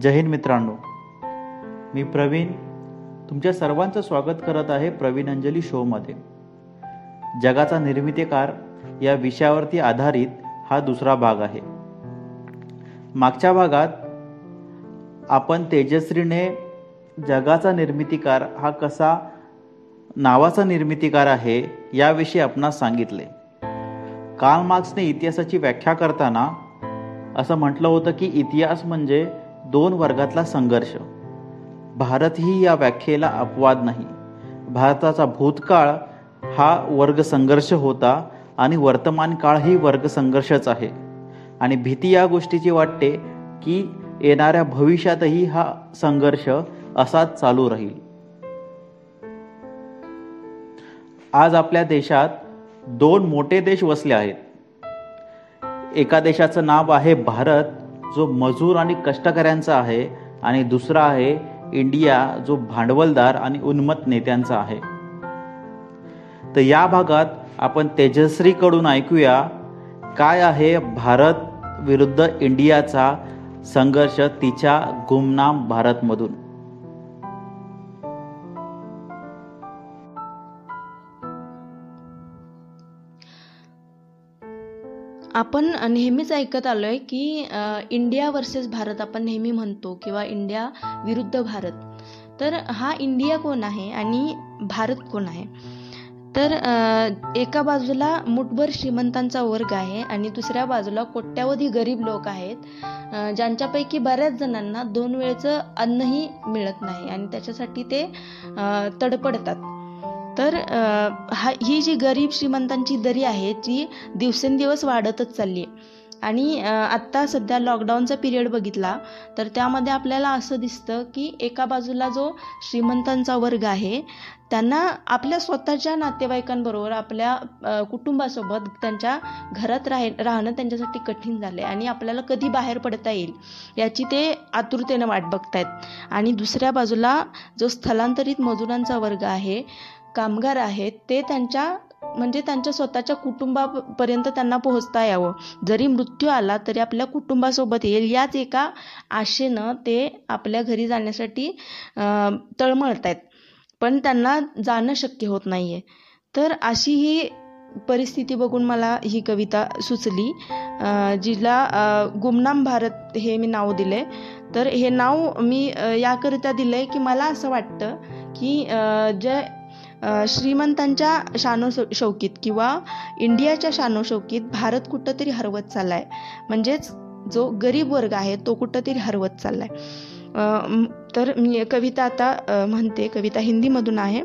जय हिंद मित्रांनो. मी प्रवीण तुमच्या सर्वांचं स्वागत करत आहे प्रवीण अंजली शोमध्ये जगाचा निर्मितीकार या विषयावरती आधारित हा दुसरा भाग आहे. मागच्या भागात आपण तेजश्रीने जगाचा निर्मितीकार हा कसा नावाचा निर्मितीकार आहे याविषयी आपणास सांगितले. कार्ल मार्क्सने इतिहासाची व्याख्या करताना असं म्हटलं होतं की इतिहास म्हणजे दोन वर्गातला संघर्ष. भारत ही या व्याख्येला अपवाद नाही. भारताचा भूतकाळ हा वर्ग संघर्ष होता आणि वर्तमान काळ ही वर्ग संघर्षच आहे. आणि भीती या गोष्टीची वाटते की येणाऱ्या भविष्यातही हा संघर्ष असाच चालू राहील. आज आपल्या देशात दोन मोठे देश वसले आहेत. एका देशाचं नाव आहे भारत जो मजूर आणि कष्टकऱ्यांचा आहे आणि दुसरा आहे इंडिया जो भांडवलदार आणि उन्मत नेत्यांचा आहे. तर या भागात आपण तेजश्रीकडून ऐकूया काय आहे भारत विरुद्ध इंडियाचा संघर्ष तिच्या गुमनाम भारतमधून? आपण नेहमीच ऐकत आलो आहे की इंडिया वर्सेस भारत आपण नेहमी म्हणतो किंवा इंडिया विरुद्ध भारत. तर हा इंडिया कोण आहे आणि भारत कोण आहे? तर एका बाजूला मुठभर श्रीमंतांचा वर्ग आहे आणि दुसऱ्या बाजूला कोट्यावधी गरीब लोक आहेत ज्यांच्यापैकी बऱ्याच जणांना दोन वेळचं अन्नही मिळत नाही आणि त्याच्यासाठी ते तडपडतात. तर हा ही जी गरीब श्रीमंतांची दरी आहे ती दिवसेंदिवस वाढतच चालली आहे आणि आत्ता सध्या लॉकडाऊनचा पिरियड बघितला तर त्यामध्ये आपल्याला असं दिसतं की एका बाजूला जो श्रीमंतांचा वर्ग आहे त्यांना आपल्या स्वतःच्या नातेवाईकांबरोबर आपल्या कुटुंबासोबत त्यांच्या घरात राह राहणं त्यांच्यासाठी कठीण झालं आहे आणि आपल्याला कधी बाहेर पडता येईल याची ते आतुरतेनं वाट बघतायत. आणि दुसऱ्या बाजूला जो स्थलांतरित मजुरांचा वर्ग आहे कामगार आहेत ते त्यांच्या म्हणजे त्यांच्या स्वतःच्या कुटुंबापर्यंत त्यांना पोहोचता यावं. जरी मृत्यू आला तरी आपल्या कुटुंबासोबत येईल. याच एका आशेनं ते आपल्या घरी जाण्यासाठी तळमळत आहेत पण त्यांना जाणं शक्य होत नाही आहे तर अशी ही परिस्थिती बघून मला ही कविता सुचली. जिला गुमनाम भारत हे मी नाव दिले तर हे नाव मी याकरिता दिलं आहे की मला असं वाटतं की जे श्रीमंतांच्या शानो शौकीत किंवा इंडियाच्या शानोशौकीत भारत कुठंतरी हरवत चालला आहे म्हणजेच जो गरीब वर्ग आहे तो कुठंतरी हरवत चालला आहे तर मी कविता आता म्हणते. कविता हिंदीमधून आहे.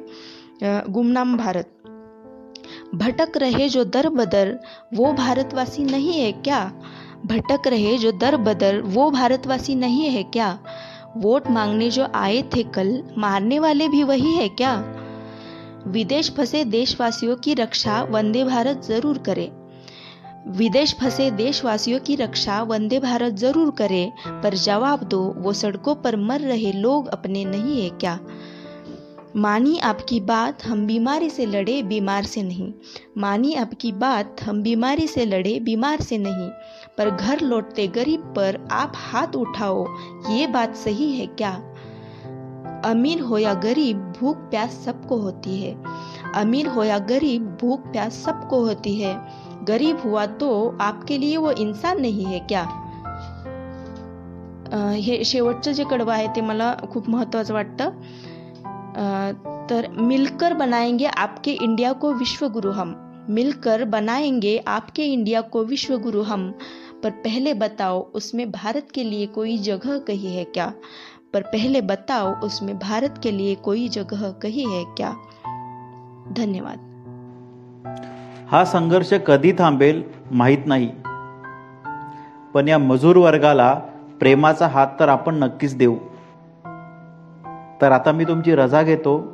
गुमनाम भारत. भटक रहे जो दर बदर वो भारतवासी नहीं है क्या? भटक रहे जो दर बदर वो भारतवासी नहीं है क्या? वोट मांगने जो आए थे कल मारने वाले भी वही है क्या? विदेश फंसे देशवासियों की रक्षा वंदे भारत ज़रूर करे। विदेश फंसे देशवासियों की रक्षा वंदे भारत ज़रूर करे, पर जवाब दो, वो सड़कों पर मर रहे लोग अपने नहीं है क्या? मानी आपकी बात, हम बीमारी से लड़े, बीमार से नहीं। मानी आपकी बात, हम बीमारी से लड़े, बीमार से नहीं। पर घर लौटते गरीब पर आप हाथ उठाओ, ये बात सही है क्या? अमीर हो या गरीब, भूख प्यास सबको होती है। अमीर हो या गरीब, भूख प्यास सबको होती है। गरीब हुआ तो आपके लिए वो इंसान नहीं है क्या? हे, शेवटचं जे कडवं आहे ते मला खूप महत्त्वाचं वाटतं. तर मिलकर बनाएँगे आपके इंडिया को विश्व गुरु हम मिलकर बनाएँगे आपके इंडिया को विश्व गुरु हम पर पहले बताओ, उसमें भारत के लिए कोई जगह कही है क्या? पर पहले बताओ उसमें भारत के लिए कोई जगह कही है क्या? धन्यवाद। हा संघर्ष कधी थांबेल माहीत नाही पण या मजूर वर्गाला प्रेमाचा हात तर आपण नक्कीच देऊ. तर आता मी तुमची रजा घेतो.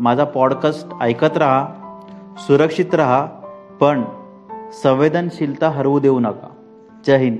माझा पॉडकास्ट ऐकत राहा सुरक्षित राहा पण संवेदनशीलता हरवू देऊ नका. जय हिंद.